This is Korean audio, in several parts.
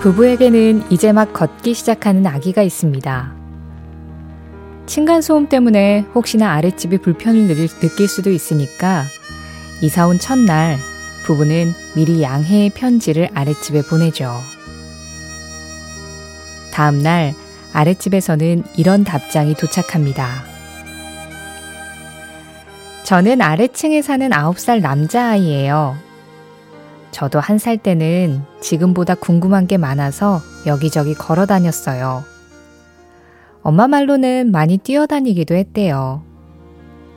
부부에게는 이제 막 걷기 시작하는 아기가 있습니다. 층간소음 때문에 혹시나 아랫집이 불편을 느낄 수도 있으니까 이사 온 첫날 부부는 미리 양해의 편지를 아랫집에 보내죠. 다음날 아랫집에서는 이런 답장이 도착합니다. 저는 아래층에 사는 9살 남자아이예요. 저도 한 살 때는 지금보다 궁금한 게 많아서 여기저기 걸어 다녔어요. 엄마 말로는 많이 뛰어다니기도 했대요.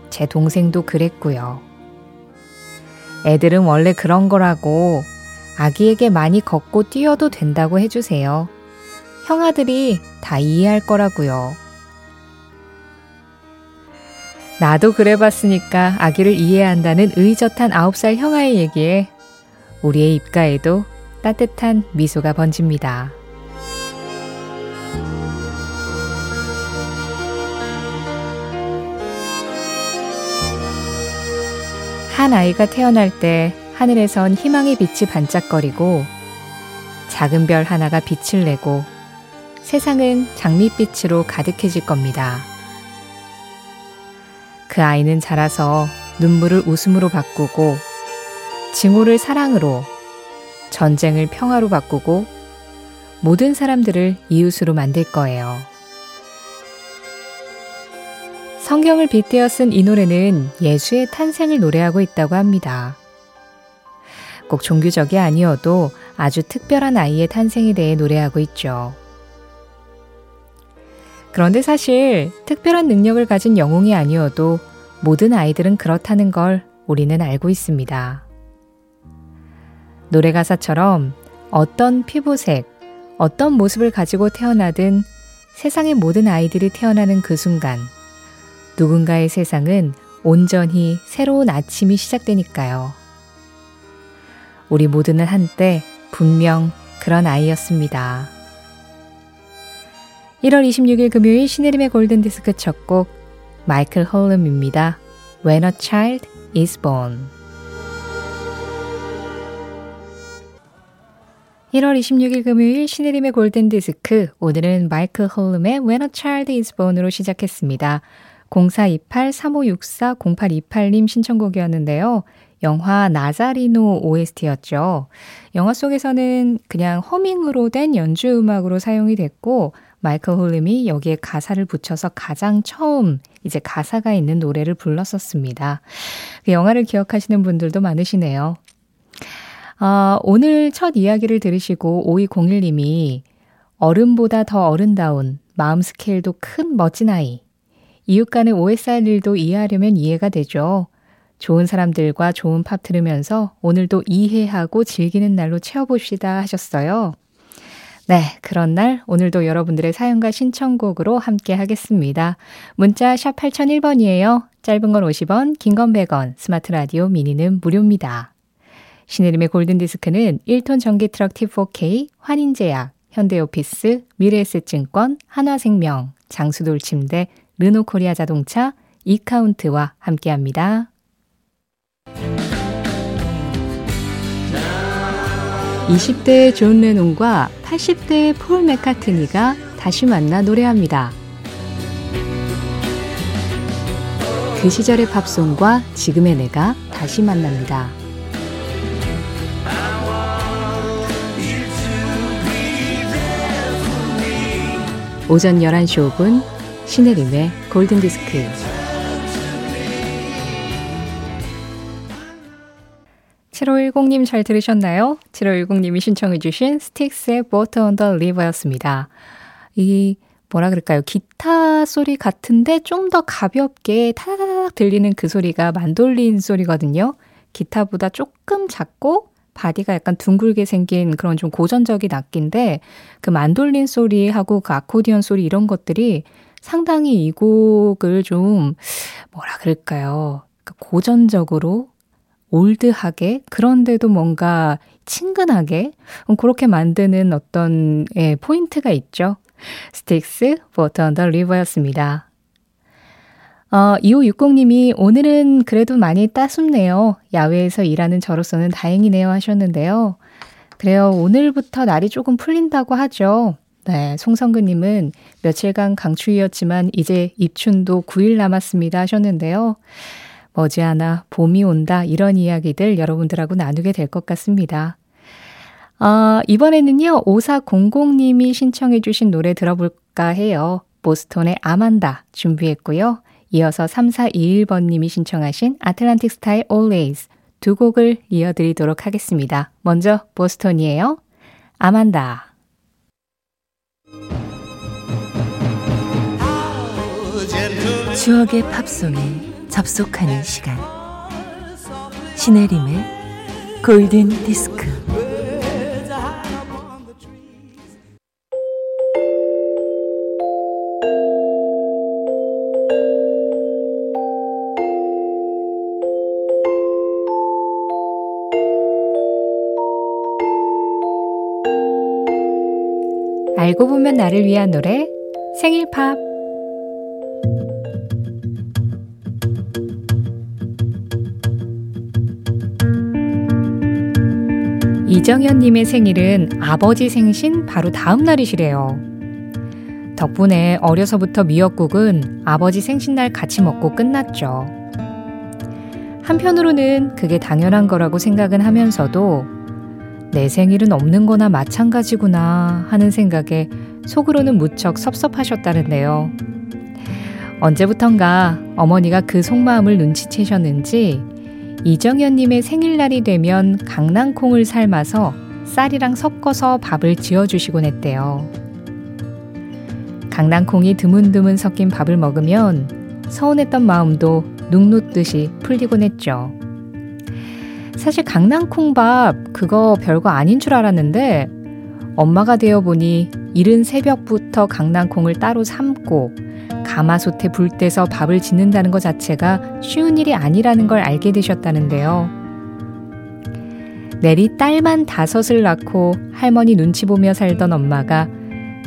제 동생도 그랬고요. 애들은 원래 그런 거라고 아기에게 많이 걷고 뛰어도 된다고 해주세요. 형아들이 다 이해할 거라고요. 나도 그래 봤으니까 아기를 이해한다는 의젓한 9살 형아의 얘기에 우리의 입가에도 따뜻한 미소가 번집니다. 한 아이가 태어날 때 하늘에선 희망의 빛이 반짝거리고 작은 별 하나가 빛을 내고 세상은 장밋빛으로 가득해질 겁니다. 그 아이는 자라서 눈물을 웃음으로 바꾸고 증오를 사랑으로 전쟁을 평화로 바꾸고 모든 사람들을 이웃으로 만들 거예요. 성경을 빗대어 쓴 이 노래는 예수의 탄생을 노래하고 있다고 합니다. 꼭 종교적이 아니어도 아주 특별한 아이의 탄생에 대해 노래하고 있죠. 그런데 사실 특별한 능력을 가진 영웅이 아니어도 모든 아이들은 그렇다는 걸 우리는 알고 있습니다. 노래 가사처럼 어떤 피부색, 어떤 모습을 가지고 태어나든 세상의 모든 아이들이 태어나는 그 순간 누군가의 세상은 온전히 새로운 아침이 시작되니까요. 우리 모두는 한때 분명 그런 아이였습니다. 1월 26일 금요일 신혜림의 골든디스크 첫 곡 마이클 홀름입니다. When a Child is Born 1월 26일 금요일 신혜림의 골든디스크 오늘은 마이클 홀름의 When a Child is Born으로 시작했습니다. 0428-3564-0828님 신청곡이었는데요. 영화 나자리노 OST였죠. 영화 속에서는 그냥 허밍으로 된 연주 음악으로 사용이 됐고 마이클 홀름이 여기에 가사를 붙여서 가장 처음 이제 가사가 있는 노래를 불렀었습니다. 그 영화를 기억하시는 분들도 많으시네요. 아, 오늘 첫 이야기를 들으시고 5201님이 어른보다 더 어른다운 마음 스케일도 큰 멋진 아이. 이웃 간의 오해 쌓일 일도 이해하려면 이해가 되죠. 좋은 사람들과 좋은 팝 들으면서 오늘도 이해하고 즐기는 날로 채워봅시다 하셨어요. 네, 그런 날 오늘도 여러분들의 사연과 신청곡으로 함께 하겠습니다. 문자 샵 8001번이에요. 짧은 건 50원, 긴 건 100원, 스마트 라디오 미니는 무료입니다. 신혜림의 골든디스크는 1톤 전기 트럭 T4K, 환인제약, 현대오피스, 미래에셋증권, 한화생명, 장수돌침대, 르노코리아 자동차, 이카운트와 함께합니다. 20대의 존 레논과 80대의 폴 맥카트니가 다시 만나 노래합니다. 그 시절의 팝송과 지금의 내가 다시 만납니다. 오전 11시 5분 신혜림의 골든디스크 7510님 잘 들으셨나요? 7510님이 신청해 주신 스틱스의 Boat on the River였습니다. 이, 뭐라 그럴까요? 기타 소리 같은데 좀 더 가볍게 타다닥 들리는 그 소리가 만돌린 소리거든요. 기타보다 조금 작고 body가 약간 둥글게 생긴 그런 좀 고전적인 악기인데 그 만돌린 소리하고 그 아코디언 소리 이런 것들이 상당히 이 곡을 좀 뭐라 그럴까요? 고전적으로 old하게 그런데도 뭔가 친근하게 그렇게 만드는 어떤 예, 포인트가 있죠. 스틱스 on the River였습니다. 어, 2560님이 오늘은 그래도 많이 따숩네요. 야외에서 일하는 저로서는 다행이네요 하셨는데요. 그래요. 오늘부터 날이 조금 풀린다고 하죠. 네, 송성근님은 며칠간 강추위였지만 이제 입춘도 9일 남았습니다 하셨는데요. 머지않아 봄이 온다 이런 이야기들 여러분들하고 나누게 될 것 같습니다. 어, 이번에는요, 5400님이 신청해주신 노래 들어볼까 해요. 보스톤의 아만다 준비했고요. 이어서 3421번님이 신청하신 아틀란틱 스타일 Always 두 곡을 이어드리도록 하겠습니다. 먼저 보스톤이에요. 아만다. 추억의 팝송에 접속하는 시간. 신혜림의 골든 디스크. 알고 보면 나를 위한 노래 생일 팝 이정현님의 생일은 아버지 생신 바로 다음 날이시래요. 덕분에 어려서부터 미역국은 아버지 생신날 같이 먹고 끝났죠. 한편으로는 그게 당연한 거라고 생각은 하면서도 내 생일은 없는 거나 마찬가지구나 하는 생각에 속으로는 무척 섭섭하셨다는데요. 언제부턴가 어머니가 그 속마음을 눈치채셨는지 이정현님의 생일날이 되면 강낭콩을 삶아서 쌀이랑 섞어서 밥을 지어주시곤 했대요. 강낭콩이 드문드문 섞인 밥을 먹으면 서운했던 마음도 눅 놓듯이 풀리곤 했죠. 사실 강낭콩밥 그거 별거 아닌 줄 알았는데 엄마가 되어 보니 이른 새벽부터 강낭콩을 따로 삶고 가마솥에 불 떼서 밥을 짓는다는 것 자체가 쉬운 일이 아니라는 걸 알게 되셨다는데요. 내리 딸만 다섯을 낳고 할머니 눈치 보며 살던 엄마가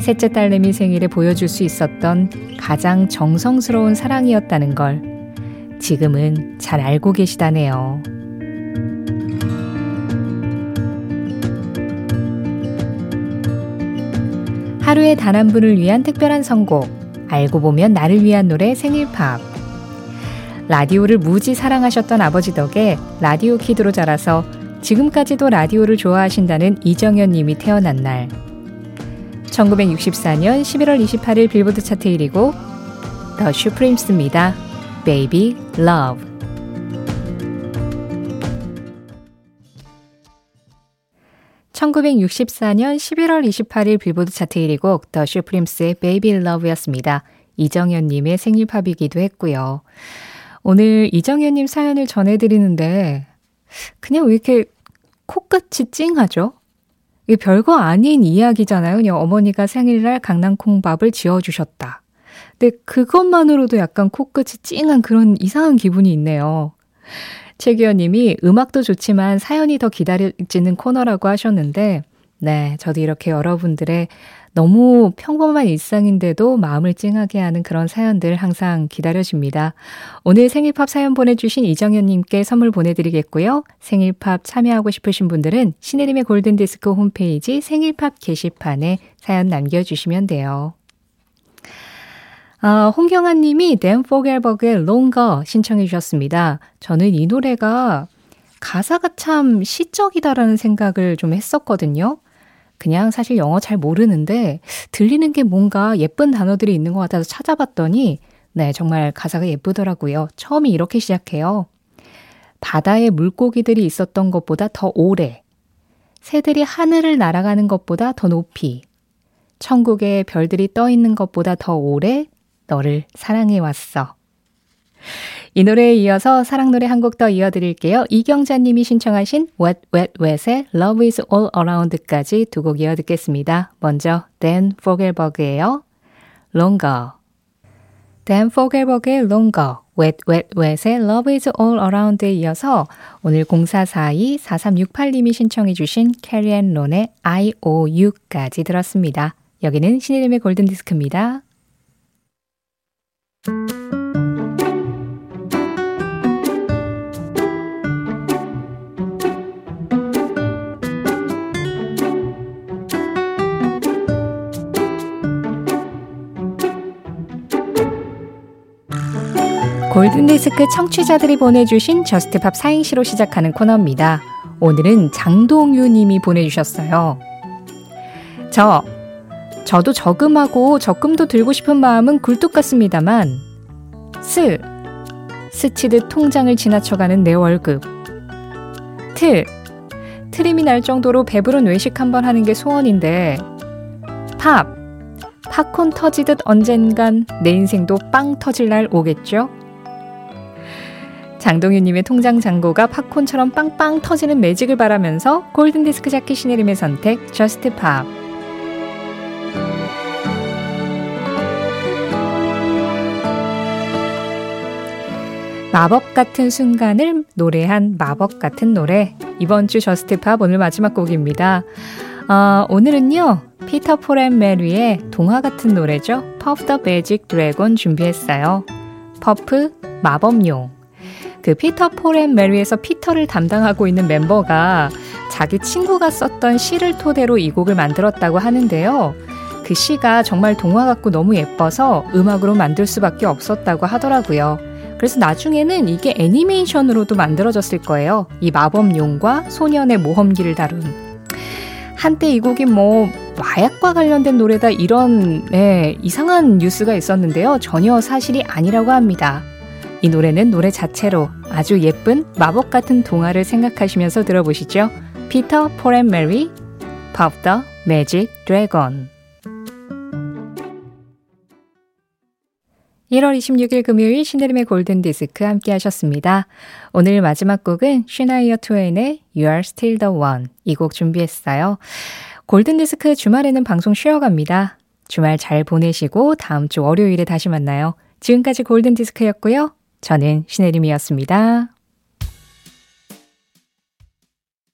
셋째 딸내미 생일에 보여줄 수 있었던 가장 정성스러운 사랑이었다는 걸 지금은 잘 알고 계시다네요. 하루의 단한 분을 위한 특별한 선곡. 알고 보면 나를 위한 노래 생일 팝. 라디오를 무지 사랑하셨던 아버지 덕에 라디오 키드로 자라서 지금까지도 라디오를 좋아하신다는 이정현 님이 태어난 날. 1964년 11월 28일 빌보드 차트 1위고 더 슈프림스입니다. Baby Love. 1964년 11월 28일 빌보드 차트 1위 곡 더 슈프림스의 Baby Love였습니다. 이정현님의 생일팝이기도 했고요. 오늘 이정현님 사연을 전해드리는데 그냥 왜 이렇게 코끝이 찡하죠? 이게 별거 아닌 이야기잖아요. 그냥 어머니가 생일날 강낭콩밥을 지어주셨다. 근데 그것만으로도 약간 코끝이 찡한 그런 이상한 기분이 있네요. 최기현 님이 음악도 좋지만 사연이 더 기다려지는 코너라고 하셨는데, 네, 저도 이렇게 여러분들의 너무 평범한 일상인데도 마음을 찡하게 하는 그런 사연들 항상 기다려집니다. 오늘 생일팝 사연 보내주신 이정현님께 선물 보내드리겠고요. 생일팝 참여하고 싶으신 분들은 신혜림의 골든디스크 홈페이지 생일팝 게시판에 사연 남겨주시면 돼요. 아, 홍경아 님이 댄 포겔버그의 Longer 신청해 주셨습니다. 저는 이 노래가 가사가 참 시적이다라는 생각을 좀 했었거든요. 그냥 사실 영어 잘 모르는데 들리는 게 뭔가 예쁜 단어들이 있는 것 같아서 찾아봤더니 네, 정말 가사가 예쁘더라고요. 처음이 이렇게 시작해요. 바다에 물고기들이 있었던 것보다 더 오래. 새들이 하늘을 날아가는 것보다 더 높이. 천국에 별들이 떠 있는 것보다 더 오래 너를 사랑해 왔어. 이 노래에 이어서 사랑 노래 한 곡 더 이어드릴게요. 이경자 님이 신청하신 Wet Wet Wet의 Love is All Around까지 두 곡 이어 듣겠습니다. 먼저 Dan Fogelberg예요. Longer Dan Fogelberg의 Longer, Wet Wet Wet의 Love is All Around에 이어서 오늘 0442-4368님이 신청해 주신 캐리 앤 론의 IOU까지 들었습니다. 여기는 신혜림의 골든디스크입니다. 골든디스크 청취자들이 보내주신 Just Pop 사행시로 시작하는 코너입니다. 오늘은 장동윤 님이 보내주셨어요. 저, 저도 저금하고 적금도 들고 싶은 마음은 굴뚝 같습니다만, 스, 스치듯 통장을 지나쳐가는 내 월급. 트, 트림이 날 정도로 배부른 외식 한번 하는 게 소원인데, 팝, 팝콘 터지듯 언젠간 내 인생도 빵 터질 날 오겠죠? 장동윤님의 통장 잔고가 팝콘처럼 빵빵 터지는 매직을 바라면서 골든디스크 자키 신혜림의 선택 Just Pop 마법 같은 순간을 노래한 마법 같은 노래 이번 주 Just Pop 오늘 마지막 곡입니다. 어, 오늘은요 피터 폴 앤 메리의 동화 같은 노래죠. Puff the Magic Dragon 준비했어요. Puff 마법용 그 피터 폴 앤 메리에서 피터를 담당하고 있는 멤버가 자기 친구가 썼던 시를 토대로 이 곡을 만들었다고 하는데요. 그 시가 정말 동화 같고 너무 예뻐서 음악으로 만들 수밖에 없었다고 하더라고요. 그래서 나중에는 이게 애니메이션으로도 만들어졌을 거예요. 이 마법용과 소년의 모험기를 다룬. 한때 이 곡이 뭐 마약과 관련된 노래다 이런 네, 이상한 뉴스가 있었는데요. 전혀 사실이 아니라고 합니다. 이 노래는 노래 자체로 아주 예쁜 마법 같은 동화를 생각하시면서 들어보시죠. 피터 폴 앤 메리, Puff the Magic Dragon. 1월 26일 금요일 신혜림의 골든 디스크 함께 하셨습니다. 오늘 마지막 곡은 샤니아 트웨인의 You're Still the One 이 곡 준비했어요. 골든 디스크 주말에는 방송 쉬어갑니다. 주말 잘 보내시고 다음 주 월요일에 다시 만나요. 지금까지 골든 디스크였고요. 저는 신혜림이었습니다.